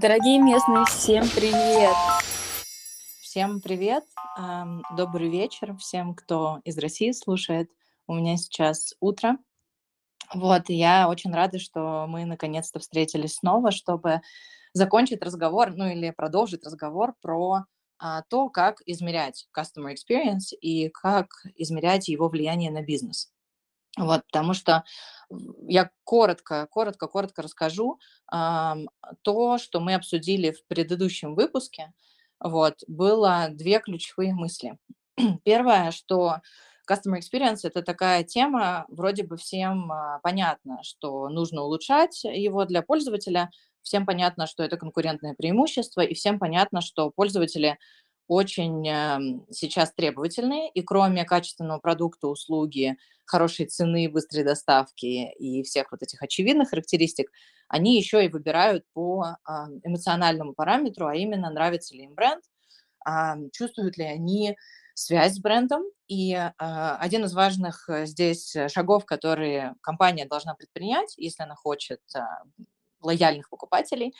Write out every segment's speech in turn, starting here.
Дорогие местные, всем привет! Всем привет, добрый вечер всем, кто из России слушает. У меня сейчас утро. Вот, и я очень рада, что мы наконец-то встретились снова, чтобы закончить разговор, ну или продолжить разговор про а, то, как измерять customer experience и как измерять его влияние на бизнес. Вот, потому что я коротко, коротко, коротко расскажу э, то, что мы обсудили в предыдущем выпуске. Вот, было две ключевые мысли. Первое, что Customer Experience – это такая тема, вроде бы всем э, понятно, что нужно улучшать его для пользователя, всем понятно, что это конкурентное преимущество, и всем понятно, что пользователи очень эм, сейчас требовательные, и кроме качественного продукта, услуги, хорошей цены, быстрой доставки и всех вот этих очевидных характеристик, они еще и выбирают по эмоциональному параметру, а именно нравится ли им бренд, чувствуют ли они связь с брендом. И один из важных э, здесь шагов, которые компания должна предпринять, если она хочет лояльных покупателей,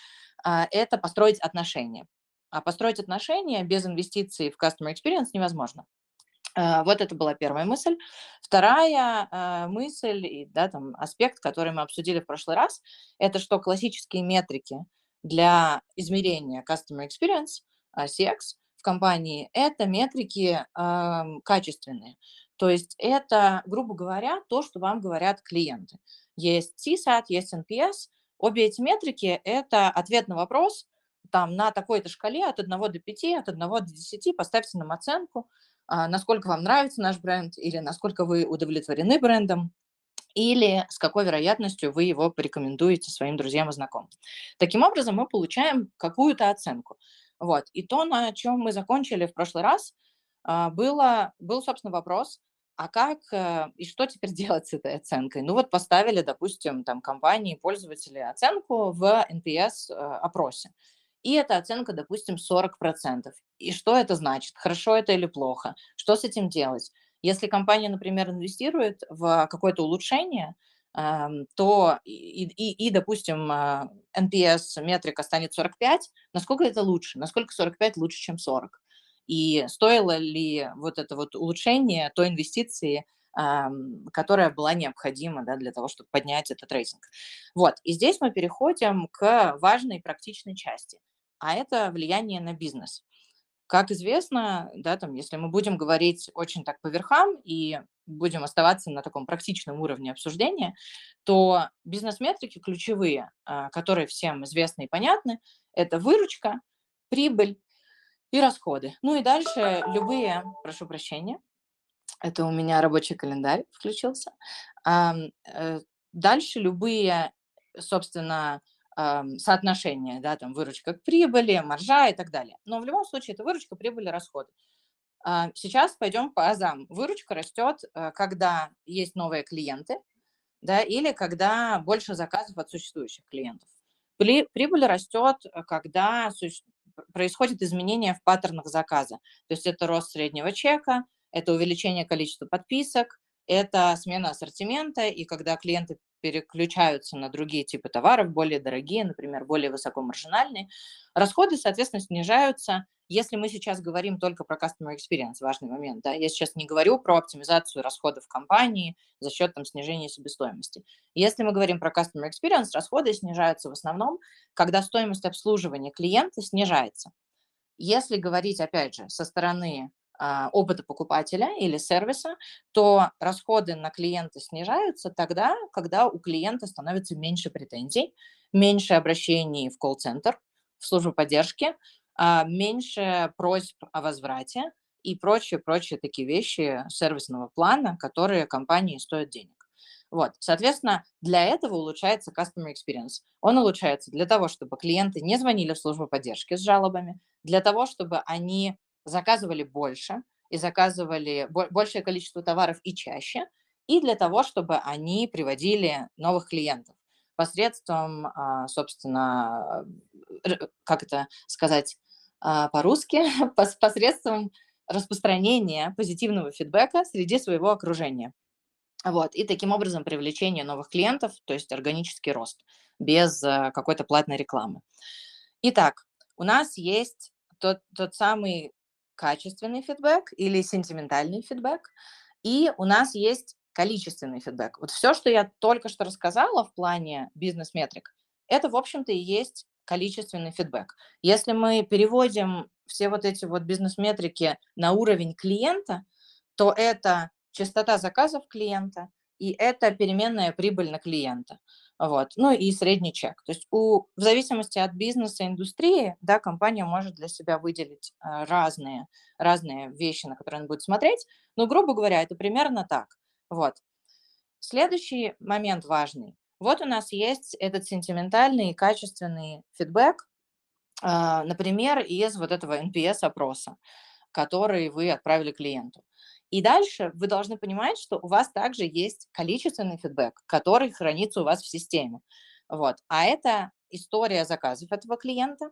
это построить отношения. А построить отношения без инвестиций в customer experience невозможно. А, вот это была первая мысль. Вторая э, мысль, и, да, там, аспект, который мы обсудили в прошлый раз, это что классические метрики для измерения customer experience, э, CX, в компании, это метрики э, качественные. То есть это, грубо говоря, то, что вам говорят клиенты. Есть CSAT, есть NPS. Обе эти метрики – это ответ на вопрос – там на такой-то шкале от 1 до 5, от 1 до 10 поставьте нам оценку, а, насколько вам нравится наш бренд или насколько вы удовлетворены брендом или с какой вероятностью вы его порекомендуете своим друзьям и знакомым. Таким образом, мы получаем какую-то оценку. Вот. И то, на чем мы закончили в прошлый раз, а, было, был, собственно, вопрос, а как э, и что теперь делать с этой оценкой? Ну вот поставили, допустим, там компании, пользователи оценку в NPS-опросе. Э, и эта оценка, допустим, 40%. И что это значит? Хорошо это или плохо? Что с этим делать? Если компания, например, инвестирует в какое-то улучшение, эм, то и, и, и, допустим, NPS метрика станет 45, насколько это лучше? Насколько 45 лучше, чем 40? И стоило ли вот это вот улучшение той инвестиции, которая была необходима да, для того, чтобы поднять этот рейтинг. Вот, и здесь мы переходим к важной практичной части, а это влияние на бизнес. Как известно, да, там, если мы будем говорить очень так по верхам и будем оставаться на таком практичном уровне обсуждения, то бизнес-метрики ключевые, а, которые всем известны и понятны, это выручка, прибыль и расходы. Ну и дальше любые, прошу прощения, это у меня рабочий календарь включился. Э, дальше любые, собственно, соотношения, да, там выручка к прибыли, маржа и так далее. Но в любом случае это выручка, прибыль расходы. А, сейчас пойдем по азам. Выручка растет, э, когда есть новые клиенты, да, или когда больше заказов от существующих клиентов. Прибыль растет, э, когда происходит изменение в паттернах заказа. То есть это рост среднего чека, это увеличение количества подписок, это смена ассортимента, и когда клиенты переключаются на другие типы товаров, более дорогие, например, более высокомаржинальные, расходы, соответственно, снижаются. Если мы сейчас говорим только про customer experience, важный момент, да, я сейчас не говорю про оптимизацию расходов компании за счет там, снижения себестоимости. Если мы говорим про customer experience, расходы снижаются в основном, когда стоимость обслуживания клиента снижается. Если говорить, опять же, со стороны опыта покупателя или сервиса, то расходы на клиента снижаются тогда, когда у клиента становится меньше претензий, меньше обращений в колл-центр, в службу поддержки, а, меньше просьб о возврате и прочие-прочие такие вещи сервисного плана, которые компании стоят денег. Вот, соответственно, для этого улучшается customer experience. Он улучшается для того, чтобы клиенты не звонили в службу поддержки с жалобами, для того, чтобы они заказывали больше и заказывали большее количество товаров и чаще, и для того, чтобы они приводили новых клиентов посредством, а, собственно, как это сказать а, по-русски, посредством распространения позитивного фидбэка среди своего окружения. Вот, и таким образом привлечение новых клиентов, то есть органический рост без а, какой-то платной рекламы. Итак, у нас есть тот, тот самый качественный фидбэк или сентиментальный фидбэк, и у нас есть количественный фидбэк. Вот все, что я только что рассказала в плане бизнес-метрик, это, в общем-то, и есть количественный фидбэк. Если мы переводим все вот эти вот бизнес-метрики на уровень клиента, то это частота заказов клиента и это переменная прибыль на клиента. Вот. Ну и средний чек. То есть у, в зависимости от бизнеса, индустрии, да, компания может для себя выделить э, разные, разные вещи, на которые она будет смотреть. Но, грубо говоря, это примерно так. Вот. Следующий момент важный. Вот у нас есть этот сентиментальный и качественный фидбэк, а, например, из вот этого NPS-опроса, который вы отправили клиенту. И дальше вы должны понимать, что у вас также есть количественный фидбэк, который хранится у вас в системе. Вот. А это история заказов этого клиента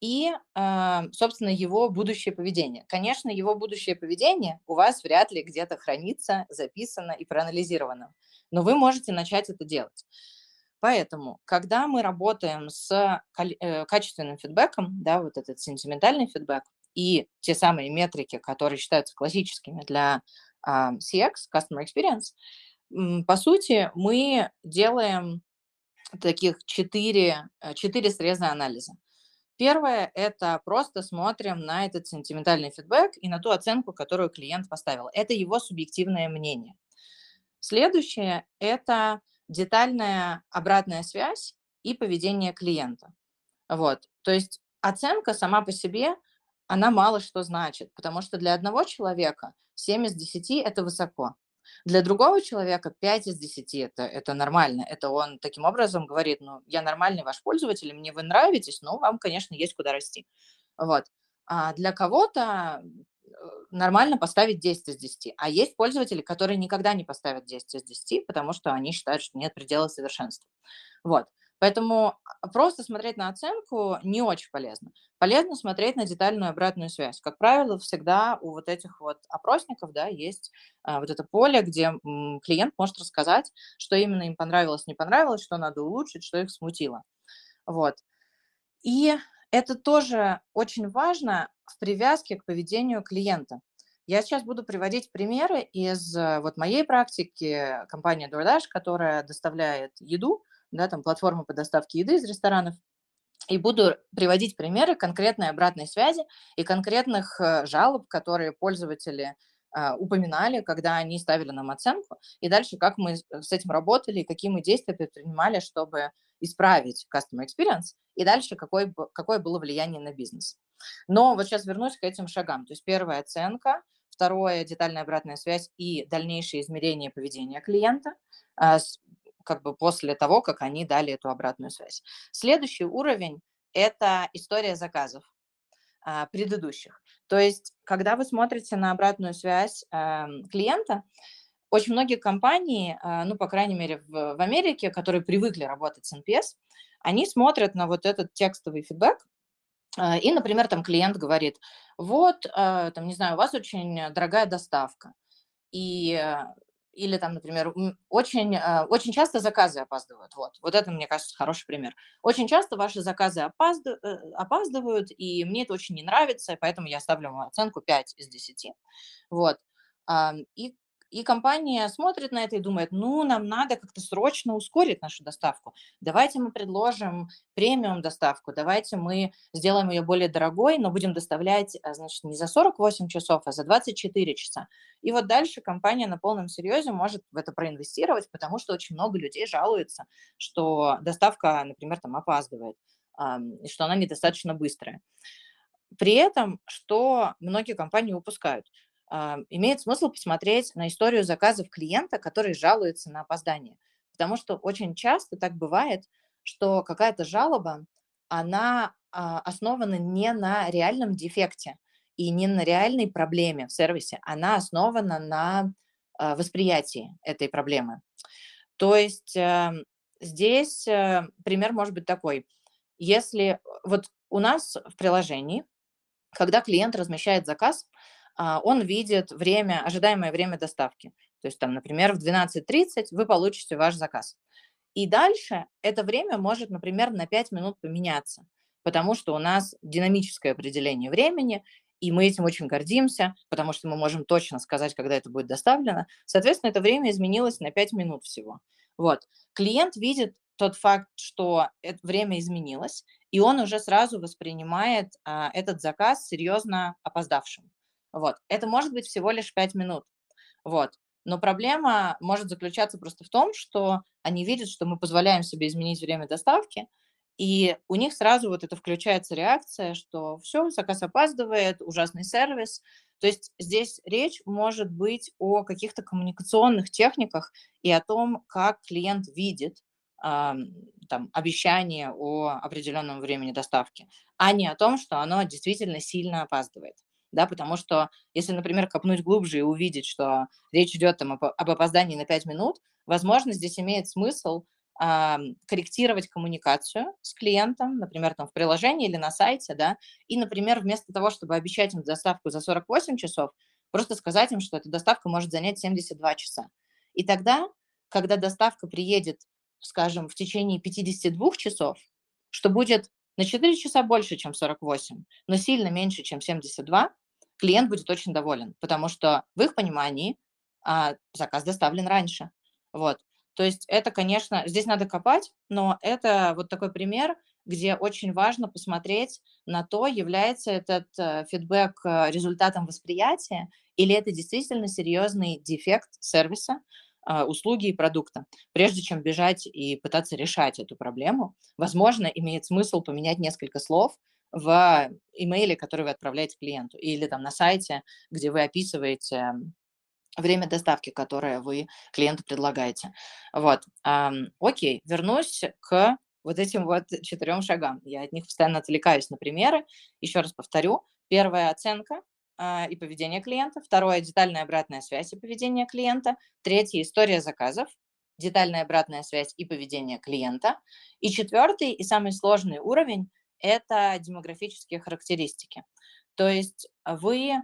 и, а, собственно, его будущее поведение. Конечно, его будущее поведение у вас вряд ли где-то хранится, записано и проанализировано, но вы можете начать это делать. Поэтому, когда мы работаем с э, качественным фидбэком, да, вот этот сентиментальный фидбэк, и те самые метрики, которые считаются классическими для uh, CX, Customer Experience, по сути, мы делаем таких четыре, э, четыре среза анализа. Первое – это просто смотрим на этот сентиментальный фидбэк и на ту оценку, которую клиент поставил. Это его субъективное мнение. Следующее – это детальная обратная связь и поведение клиента. Вот. То есть оценка сама по себе – она мало что значит, потому что для одного человека 7 из 10 – это высоко. Для другого человека 5 из 10 это, это нормально. Это он таким образом говорит, ну, я нормальный ваш пользователь, мне вы нравитесь, но вам, конечно, есть куда расти. Вот. А для кого-то э, нормально поставить 10 из 10. А есть пользователи, которые никогда не поставят 10 из 10, потому что они считают, что нет предела совершенства. Вот. Поэтому а, просто смотреть на оценку не очень полезно. Полезно смотреть на детальную обратную связь. Как правило, всегда у вот этих вот опросников да, есть а, вот это поле, где м, клиент может рассказать, что именно им понравилось, не понравилось, что надо улучшить, что их смутило. Вот. И это тоже очень важно в привязке к поведению клиента. Я сейчас буду приводить примеры из э, вот моей практики компании DoorDash, которая доставляет еду да, там платформа по доставке еды из ресторанов, и буду приводить примеры конкретной обратной связи и конкретных э, жалоб, которые пользователи а, упоминали, когда они ставили нам оценку, и дальше как мы с этим работали, и какие мы действия предпринимали, чтобы исправить customer experience, и дальше какое, какое было влияние на бизнес. Но вот сейчас вернусь к этим шагам. То есть первая оценка, второе – детальная обратная связь и дальнейшее измерение поведения клиента, а, как бы после того, как они дали эту обратную связь. Следующий уровень – это история заказов а, предыдущих. То есть, когда вы смотрите на обратную связь а, клиента, очень многие компании, а, ну, по крайней мере, в, Америке, которые привыкли работать с NPS, они смотрят на вот этот текстовый фидбэк, а, и, например, там клиент говорит, вот, а, там, не знаю, у вас очень дорогая доставка, и или там, например, очень, а, очень часто заказы опаздывают. Вот, вот это, мне кажется, хороший пример. Очень часто ваши заказы опаздывают, э, опаздывают, и мне это очень не нравится, поэтому я ставлю оценку 5 из 10. Вот. И и компания смотрит на это и думает, ну, нам надо как-то срочно ускорить нашу доставку. Давайте мы предложим премиум доставку, давайте мы сделаем ее более дорогой, но будем доставлять, а, значит, не за 48 часов, а за 24 часа. И вот дальше компания на полном серьезе может в это проинвестировать, потому что очень много людей жалуются, что доставка, например, там опаздывает, и что она недостаточно быстрая. При этом, что многие компании упускают – имеет смысл посмотреть на историю заказов клиента, который жалуется на опоздание. Потому что очень часто так бывает, что какая-то жалоба, она а, основана не на реальном дефекте и не на реальной проблеме в сервисе, она основана на а, восприятии этой проблемы. То есть эм, здесь э, пример может быть такой. Если вот у нас в приложении, когда клиент размещает заказ, а, он видит время, ожидаемое время доставки. То есть там, например, в 12.30 вы получите ваш заказ. И дальше это время может, например, на 5 минут поменяться. потому что у нас динамическое определение времени, и мы этим очень гордимся, потому что мы можем точно сказать, когда это будет доставлено. Соответственно, это время изменилось на 5 минут всего. Вот. Клиент видит тот факт, что это время изменилось, и он уже сразу воспринимает а, этот заказ серьезно опоздавшим. Вот. Это может быть всего лишь 5 минут. Вот. Но проблема может заключаться просто в том, что они видят, что мы позволяем себе изменить время доставки, и у них сразу вот это включается реакция, что все, заказ опаздывает, ужасный сервис. То есть здесь речь может быть о каких-то коммуникационных техниках и о том, как клиент видит э, там, обещание о определенном времени доставки, а не о том, что оно действительно сильно опаздывает. Да, потому что если, например, копнуть глубже и увидеть, что речь идет там, об, опоздании на 5 минут, возможно, здесь имеет смысл корректировать коммуникацию с клиентом, например, там в приложении или на сайте, да, и, например, вместо того, чтобы обещать им доставку за 48 часов, просто сказать им, что эта доставка может занять 72 часа. И тогда, когда доставка приедет, скажем, в течение 52 часов, что будет на 4 часа больше, чем 48, но сильно меньше, чем 72, клиент будет очень доволен, потому что в их понимании а, заказ доставлен раньше. Вот. То есть это, конечно, здесь надо копать, но это вот такой пример, где очень важно посмотреть на то, является этот э, фидбэк э, результатом восприятия или это действительно серьезный дефект сервиса, э, услуги и продукта. Прежде чем бежать и пытаться решать эту проблему, возможно, имеет смысл поменять несколько слов в имейле, который вы отправляете клиенту, или там на сайте, где вы описываете время доставки, которое вы клиенту предлагаете. Вот. Окей, вернусь к вот этим вот четырем шагам. Я от них постоянно отвлекаюсь на примеры. Еще раз повторю. Первая оценка а, и поведение клиента. Второе – детальная обратная связь и поведение клиента. Третье – история заказов, детальная обратная связь и поведение клиента. И четвертый и самый сложный уровень – это демографические характеристики. То есть вы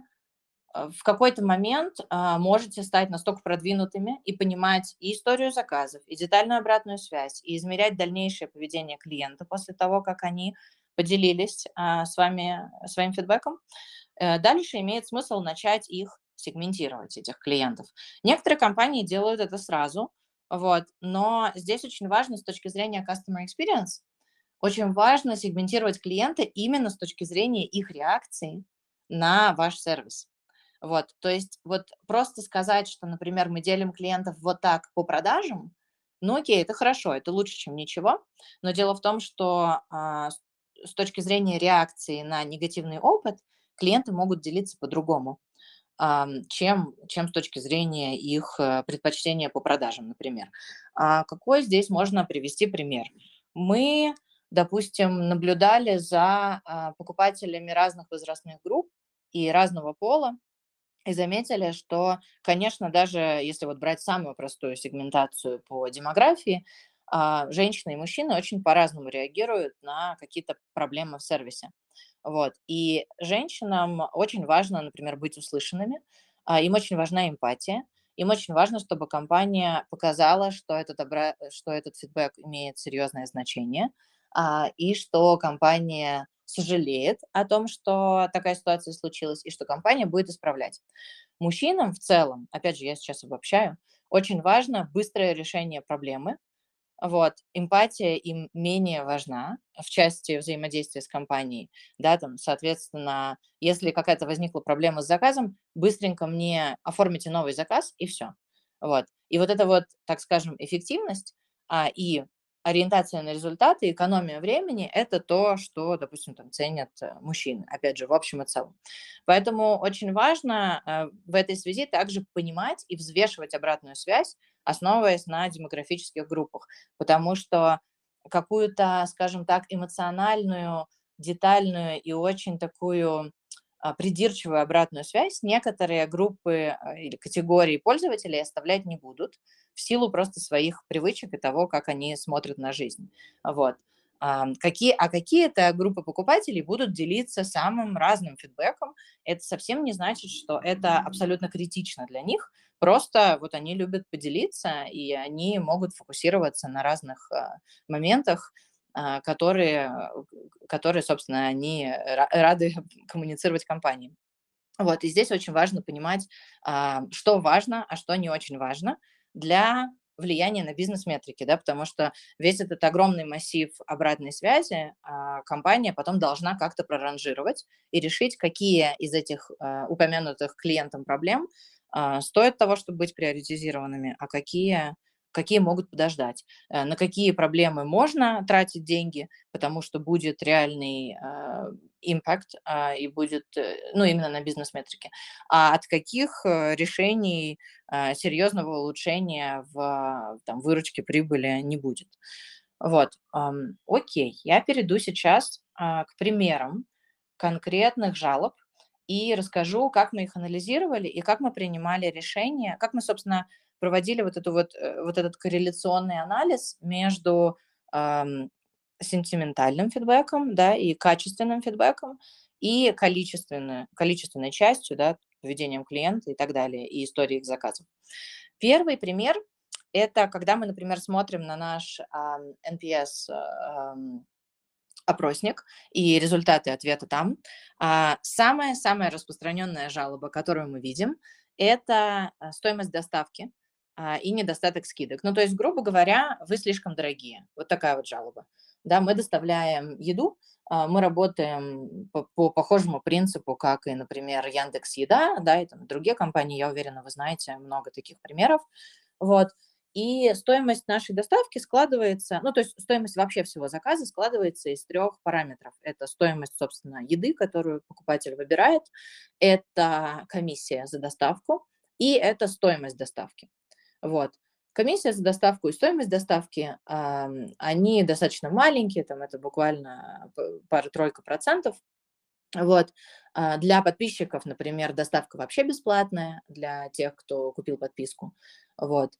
Э, в какой-то момент а, можете стать настолько продвинутыми и понимать и историю заказов, и детальную обратную связь, и измерять дальнейшее поведение клиента после того, как они поделились а, с вами своим фидбэком. Э, дальше имеет смысл начать их сегментировать, этих клиентов. Некоторые компании делают это сразу, вот, но здесь очень важно с точки зрения customer experience, очень важно сегментировать клиента именно с точки зрения их реакции на ваш сервис. Вот, то есть вот просто сказать, что, например, мы делим клиентов вот так по продажам, ну окей, это хорошо, это лучше, чем ничего, но дело в том, что а, с точки зрения реакции на негативный опыт клиенты могут делиться по-другому, а, чем, чем с точки зрения их а, предпочтения по продажам, например. А какой здесь можно привести пример? Мы, допустим, наблюдали за а, покупателями разных возрастных групп и разного пола, и заметили, что, конечно, даже если вот брать самую простую сегментацию по демографии, а, женщины и мужчины очень по-разному реагируют на какие-то проблемы в сервисе. Вот. И женщинам очень важно, например, быть услышанными, а, им очень важна эмпатия, им очень важно, чтобы компания показала, что этот, обра... что этот фидбэк имеет серьезное значение, и что компания сожалеет о том, что такая ситуация случилась, и что компания будет исправлять. Мужчинам в целом, опять же, я сейчас обобщаю, очень важно быстрое решение проблемы, вот, эмпатия им менее важна в части взаимодействия с компанией, да, там, соответственно, если какая-то возникла проблема с заказом, быстренько мне оформите новый заказ, и все, вот. И вот эта вот, так скажем, эффективность а, и ориентация на результаты, экономия времени – это то, что, допустим, там ценят э, мужчины, опять же, в общем и целом. Поэтому очень важно э, в этой связи также понимать и взвешивать обратную связь, основываясь на демографических группах, потому что какую-то, скажем так, эмоциональную, детальную и очень такую а, придирчивую обратную связь некоторые группы а, или категории пользователей оставлять не будут в силу просто своих привычек и того, как они смотрят на жизнь. Вот. А, какие, а какие-то группы покупателей будут делиться самым разным фидбэком. Это совсем не значит, что это абсолютно критично для них. Просто вот они любят поделиться, и они могут фокусироваться на разных моментах, а, которые, которые, собственно, они рады коммуницировать компаниям. Вот, и здесь очень важно понимать, а, что важно, а что не очень важно для влияния на бизнес-метрики, да, потому что весь этот огромный массив обратной связи а, компания потом должна как-то проранжировать и решить, какие из этих упомянутых клиентам проблем стоят того, чтобы быть приоритизированными, а какие какие могут подождать, э, на какие проблемы можно тратить деньги, потому что будет реальный импакт а, и будет, э, ну, именно на бизнес-метрике, а от каких э, решений серьезного улучшения в там, выручке прибыли не будет. Вот, окей, я перейду сейчас а, к примерам конкретных жалоб и расскажу, как мы их анализировали и как мы принимали решения, как мы, собственно, проводили вот, эту вот, э, вот этот корреляционный анализ между эм, сентиментальным фидбэком да, и качественным фидбэком и количественной, количественной частью, да, поведением клиента и так далее, и историей их заказов. Первый пример – это когда мы, например, смотрим на наш э, NPS э, опросник и результаты ответа там. Самая-самая распространенная жалоба, которую мы видим, это э, стоимость доставки а, и недостаток скидок. Ну, то есть, грубо говоря, вы слишком дорогие. Вот такая вот жалоба. Да, мы доставляем еду, а, мы работаем по, по похожему принципу, как и, например, Яндекс Еда, да, и там другие компании, я уверена, вы знаете много таких примеров. Вот. И стоимость нашей доставки складывается, ну, то есть стоимость вообще всего заказа складывается из трех параметров. Это стоимость, собственно, еды, которую покупатель выбирает, это комиссия за доставку, и это стоимость доставки. Вот. Комиссия за доставку и стоимость доставки, они достаточно маленькие, там это буквально пара-тройка процентов. Вот. А, для подписчиков, например, доставка вообще бесплатная для тех, кто купил подписку. Вот.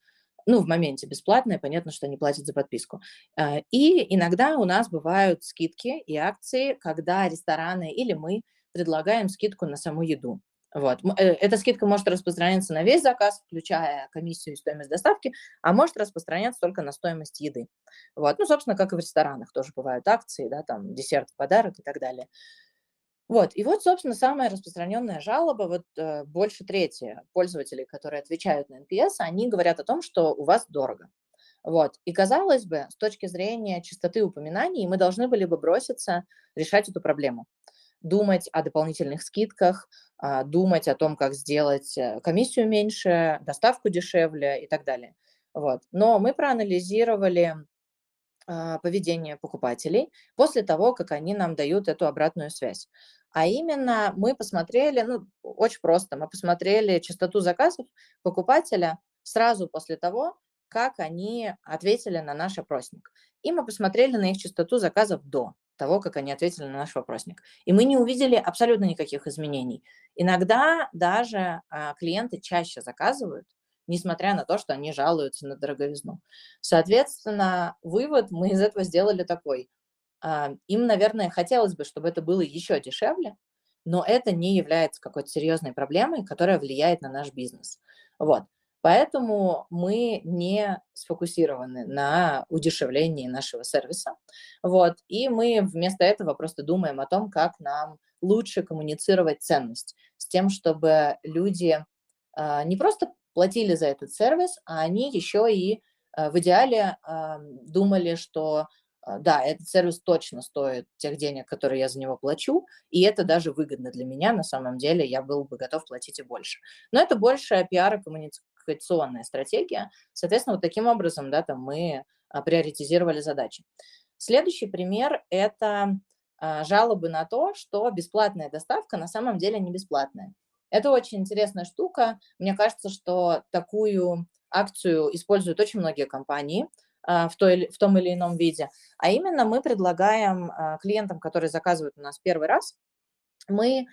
Ну, в моменте бесплатная, понятно, что они платят за подписку. А, и иногда у нас бывают скидки и акции, когда рестораны или мы предлагаем скидку на саму еду. Вот. Э, эта скидка может распространяться на весь заказ, включая комиссию и стоимость доставки, а может распространяться только на стоимость еды. Вот. Ну, собственно, как и в ресторанах тоже бывают акции, да, там десерт, подарок и так далее. Вот, и вот, собственно, самая распространенная жалоба, вот э, больше трети пользователей, которые отвечают на NPS, они говорят о том, что у вас дорого. Вот, и казалось бы, с точки зрения чистоты упоминаний, мы должны были бы броситься решать эту проблему думать о дополнительных скидках, а, думать о том, как сделать э, комиссию меньше, доставку дешевле и так далее. Вот. Но мы проанализировали а, поведение покупателей после того, как они нам дают эту обратную связь. А именно мы посмотрели, ну, очень просто, мы посмотрели частоту заказов покупателя сразу после того, как они ответили на наш опросник. И мы посмотрели на их частоту заказов до того, как они ответили на наш вопросник. И мы не увидели абсолютно никаких изменений. Иногда даже а, клиенты чаще заказывают, несмотря на то, что они жалуются на дороговизну. Соответственно, вывод мы из этого сделали такой. А, им, наверное, хотелось бы, чтобы это было еще дешевле, но это не является какой-то серьезной проблемой, которая влияет на наш бизнес. Вот. Поэтому мы не сфокусированы на удешевлении нашего сервиса. Вот. И мы вместо этого просто думаем о том, как нам лучше коммуницировать ценность с тем, чтобы люди а, не просто платили за этот сервис, а они еще и а, в идеале а, думали, что да, этот сервис точно стоит тех денег, которые я за него плачу, и это даже выгодно для меня, на самом деле я был бы готов платить и больше. Но это больше пиар и коммуни коммуникационная стратегия. Соответственно, вот таким образом да, там мы а, приоритизировали задачи. Следующий пример – это а, жалобы на то, что бесплатная доставка на самом деле не бесплатная. Это очень интересная штука. Мне кажется, что такую акцию используют очень многие компании а, в, той, в том или ином виде. А именно мы предлагаем клиентам, которые заказывают у нас первый раз, мы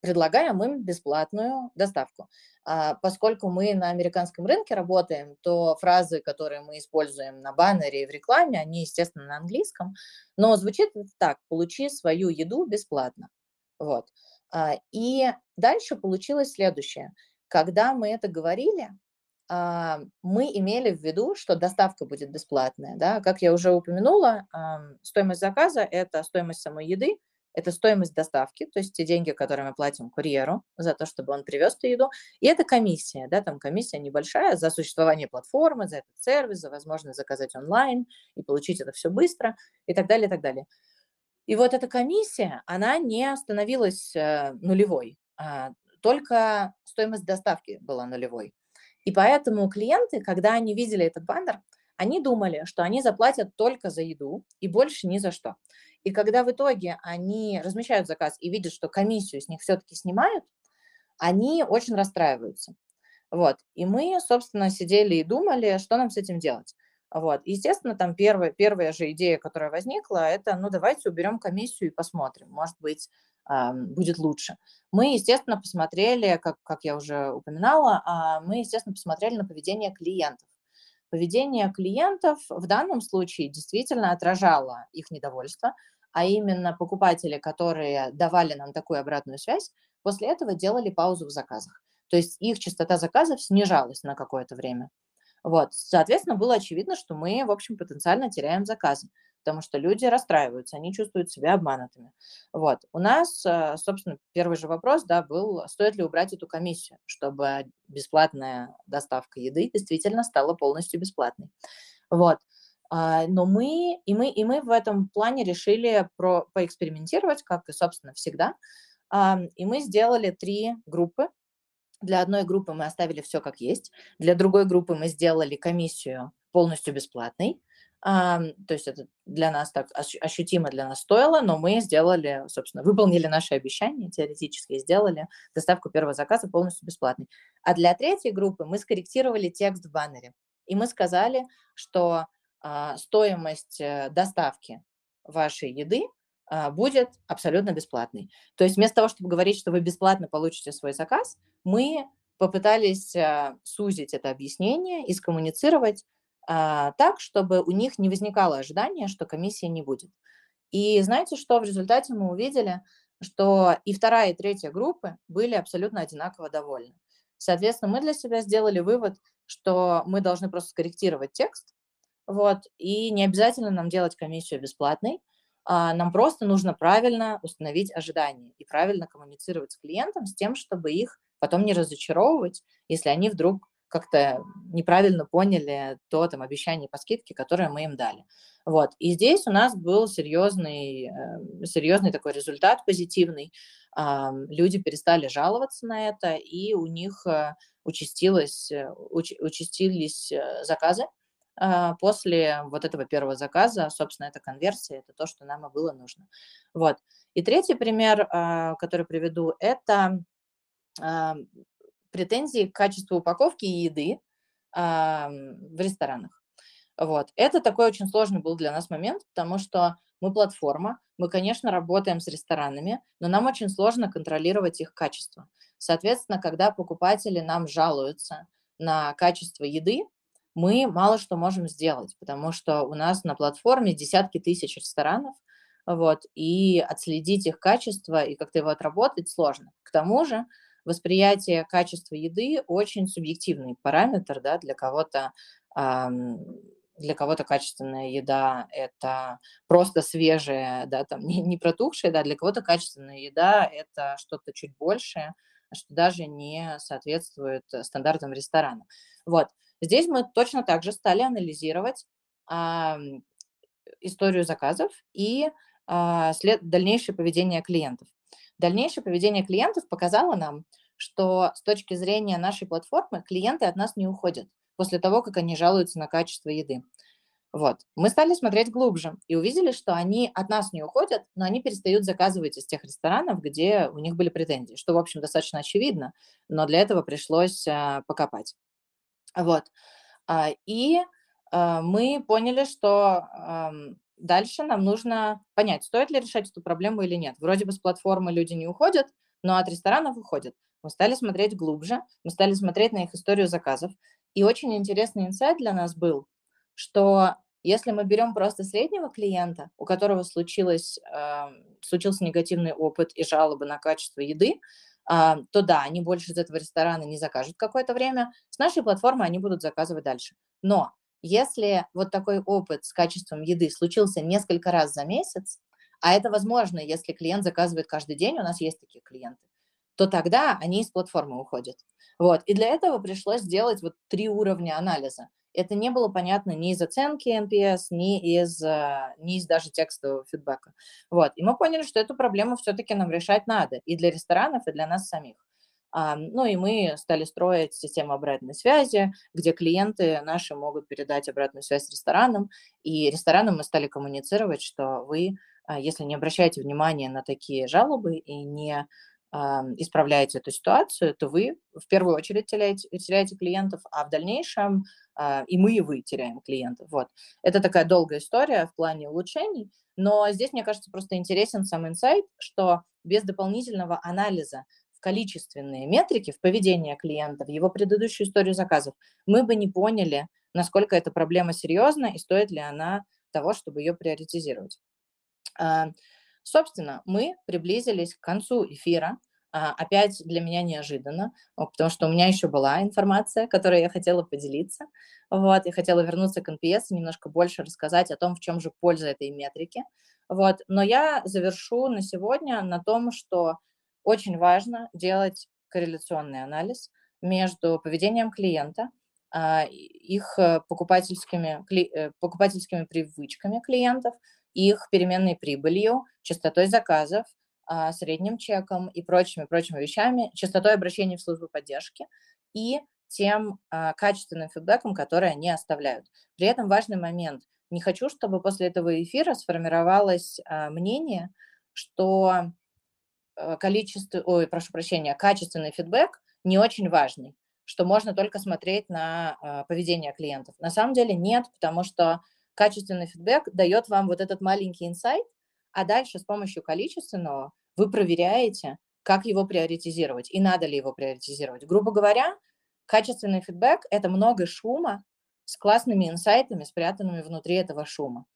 предлагаем им бесплатную доставку. А, поскольку мы на американском рынке работаем, то фразы, которые мы используем на баннере и в рекламе, они, естественно, на английском, но звучит так, получи свою еду бесплатно. Вот. А, и дальше получилось следующее. Когда мы это говорили, а, мы имели в виду, что доставка будет бесплатная. Да? Как я уже упомянула, стоимость заказа – это стоимость самой еды, это стоимость доставки, то есть те деньги, которые мы платим курьеру за то, чтобы он привез эту еду, и это комиссия, да, там комиссия небольшая за существование платформы, за этот сервис, за возможность заказать онлайн и получить это все быстро и так далее, и так далее. И вот эта комиссия, она не становилась э, нулевой, а только стоимость доставки была нулевой. И поэтому клиенты, когда они видели этот баннер, они думали, что они заплатят только за еду и больше ни за что. И когда в итоге они размещают заказ и видят, что комиссию с них все-таки снимают, они очень расстраиваются. Вот. И мы, собственно, сидели и думали, что нам с этим делать. Вот. Естественно, там первая, первая же идея, которая возникла, это, ну, давайте уберем комиссию и посмотрим, может быть, будет лучше. Мы, естественно, посмотрели, как, как я уже упоминала, а, мы, естественно, посмотрели на поведение клиентов. Поведение клиентов в данном случае действительно отражало их недовольство, а именно покупатели, которые давали нам такую обратную связь, после этого делали паузу в заказах. То есть их частота заказов снижалась на какое-то время. Вот, соответственно, было очевидно, что мы, в общем, потенциально теряем заказы, потому что люди расстраиваются, они чувствуют себя обманутыми. Вот, у нас, э, собственно, первый же вопрос, да, был, стоит ли убрать эту комиссию, чтобы бесплатная доставка еды действительно стала полностью бесплатной. Вот, а, но мы и, мы, и мы в этом плане решили про, поэкспериментировать, как и, собственно, всегда. И мы сделали три группы для одной группы мы оставили все как есть, для другой группы мы сделали комиссию полностью бесплатной. А, то есть это для нас так ощутимо для нас стоило, но мы сделали, собственно, выполнили наши обещания теоретически, сделали доставку первого заказа полностью бесплатной. А для третьей группы мы скорректировали текст в баннере. И мы сказали, что а, стоимость э, доставки вашей еды а, будет абсолютно бесплатный. То есть вместо того, чтобы говорить, что вы бесплатно получите свой заказ, мы попытались а, сузить это объяснение и скоммуницировать а, так, чтобы у них не возникало ожидания, что комиссии не будет. И знаете, что в результате мы увидели? Что и вторая, и третья группы были абсолютно одинаково довольны. Соответственно, мы для себя сделали вывод, что мы должны просто скорректировать текст, вот, и не обязательно нам делать комиссию бесплатной, а, нам просто нужно правильно установить ожидания и правильно коммуницировать с клиентом с тем, чтобы их потом не разочаровывать, если они вдруг как-то неправильно поняли то там обещание по скидке, которое мы им дали. Вот. И здесь у нас был серьезный, э, серьезный такой результат позитивный. Люди перестали жаловаться на это, и у них э, участилось, э, уч, участились заказы, а, после вот этого первого заказа, собственно, это конверсия, это то, что нам и было нужно. Вот. И третий пример, а, который приведу, это претензии к качеству упаковки и еды в ресторанах. Вот. Это такой очень сложный был для нас момент, потому что мы платформа, мы, конечно, работаем с ресторанами, но нам очень сложно контролировать их качество. Соответственно, когда покупатели нам жалуются на качество еды, мы мало что можем сделать, потому что у нас на платформе десятки тысяч ресторанов, вот, и отследить их качество и как-то его отработать сложно. К тому же восприятие качества еды очень субъективный параметр, да, для кого-то для кого-то качественная еда – это просто свежая, да, там, не, не протухшая, да, для кого-то качественная еда – это что-то чуть большее, что даже не соответствует стандартам ресторана. Вот. Здесь мы точно так же стали анализировать а, историю заказов и а, след, дальнейшее поведение клиентов. Дальнейшее поведение клиентов показало нам, что с точки зрения нашей платформы клиенты от нас не уходят после того, как они жалуются на качество еды. Вот. Мы стали смотреть глубже и увидели, что они от нас не уходят, но они перестают заказывать из тех ресторанов, где у них были претензии, что, в общем, достаточно очевидно, но для этого пришлось а, покопать. Вот. А, и а, мы поняли, что дальше нам нужно понять, стоит ли решать эту проблему или нет. Вроде бы с платформы люди не уходят, но от ресторанов уходят. Мы стали смотреть глубже, мы стали смотреть на их историю заказов. И очень интересный инсайт для нас был, что если мы берем просто среднего клиента, у которого случилось, э, случился негативный опыт и жалобы на качество еды, а, то да, они больше из этого ресторана не закажут какое-то время. С нашей платформы они будут заказывать дальше. Но если вот такой опыт с качеством еды случился несколько раз за месяц, а это возможно, если клиент заказывает каждый день, у нас есть такие клиенты, то тогда они из платформы уходят. Вот. И для этого пришлось сделать вот три уровня анализа. Это не было понятно ни из оценки NPS, ни из, э, ни из даже текстового фидбэка. Вот. И мы поняли, что эту проблему все-таки нам решать надо и для ресторанов, и для нас самих. Ну и мы стали строить систему обратной связи, где клиенты наши могут передать обратную связь ресторанам, и ресторанам мы стали коммуницировать, что вы, а, если не обращаете внимания на такие жалобы и не исправляете эту ситуацию, то вы в первую очередь теряете, теряете клиентов, а в дальнейшем а, и мы, и вы теряем клиентов. Вот. Это такая долгая история в плане улучшений, но здесь, мне кажется, просто интересен сам инсайт, что без дополнительного анализа количественные метрики, в поведение клиента, в его предыдущую историю заказов, мы бы не поняли, насколько эта проблема серьезна и стоит ли она того, чтобы ее приоритизировать. А, Собственно, мы приблизились к концу эфира. А, опять для меня неожиданно, потому что у меня еще была информация, которой я хотела поделиться. Вот, я хотела вернуться к NPS и немножко больше рассказать о том, в чем же польза этой метрики. Вот, но я завершу на сегодня на том, что очень важно делать корреляционный анализ между поведением клиента, а, их э, покупательскими, э, покупательскими привычками клиентов их переменной прибылью, частотой заказов, а, средним чеком и прочими-прочими вещами, частотой обращений в службу поддержки и тем а, качественным фидбэком, который они оставляют. При этом важный момент. Не хочу, чтобы после этого эфира сформировалось мнение, что количество, ой, прошу прощения, качественный фидбэк не очень важный, что можно только смотреть на поведение клиентов. На самом деле нет, потому что качественный фидбэк дает вам вот этот маленький инсайт, а дальше с помощью количественного вы проверяете, как его приоритизировать и надо ли его приоритизировать. Грубо говоря, качественный фидбэк – это много шума с классными инсайтами, спрятанными внутри этого шума.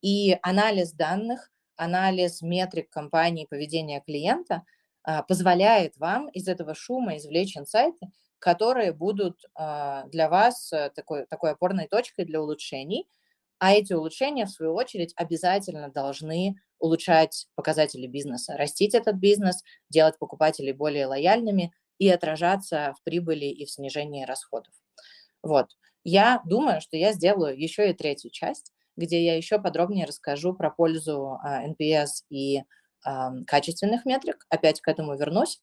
И анализ данных, анализ метрик компании, поведения клиента а, позволяет вам из этого шума извлечь инсайты, которые будут а, для вас э, такой, такой опорной точкой для улучшений – а эти улучшения, в свою очередь, обязательно должны улучшать показатели бизнеса, растить этот бизнес, делать покупателей более лояльными и отражаться в прибыли и в снижении расходов. Вот. Я думаю, что я сделаю еще и третью часть, где я еще подробнее расскажу про пользу NPS а, и качественных метрик. Опять к этому вернусь.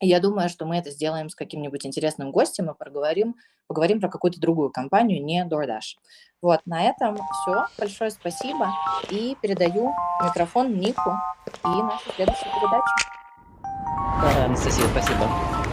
Я думаю, что мы это сделаем с каким-нибудь интересным гостем и поговорим, поговорим про какую-то другую компанию, не DoorDash. Вот, на этом все. Большое спасибо. И передаю микрофон Нику и нашу следующую передачу. Анастасия, спасибо.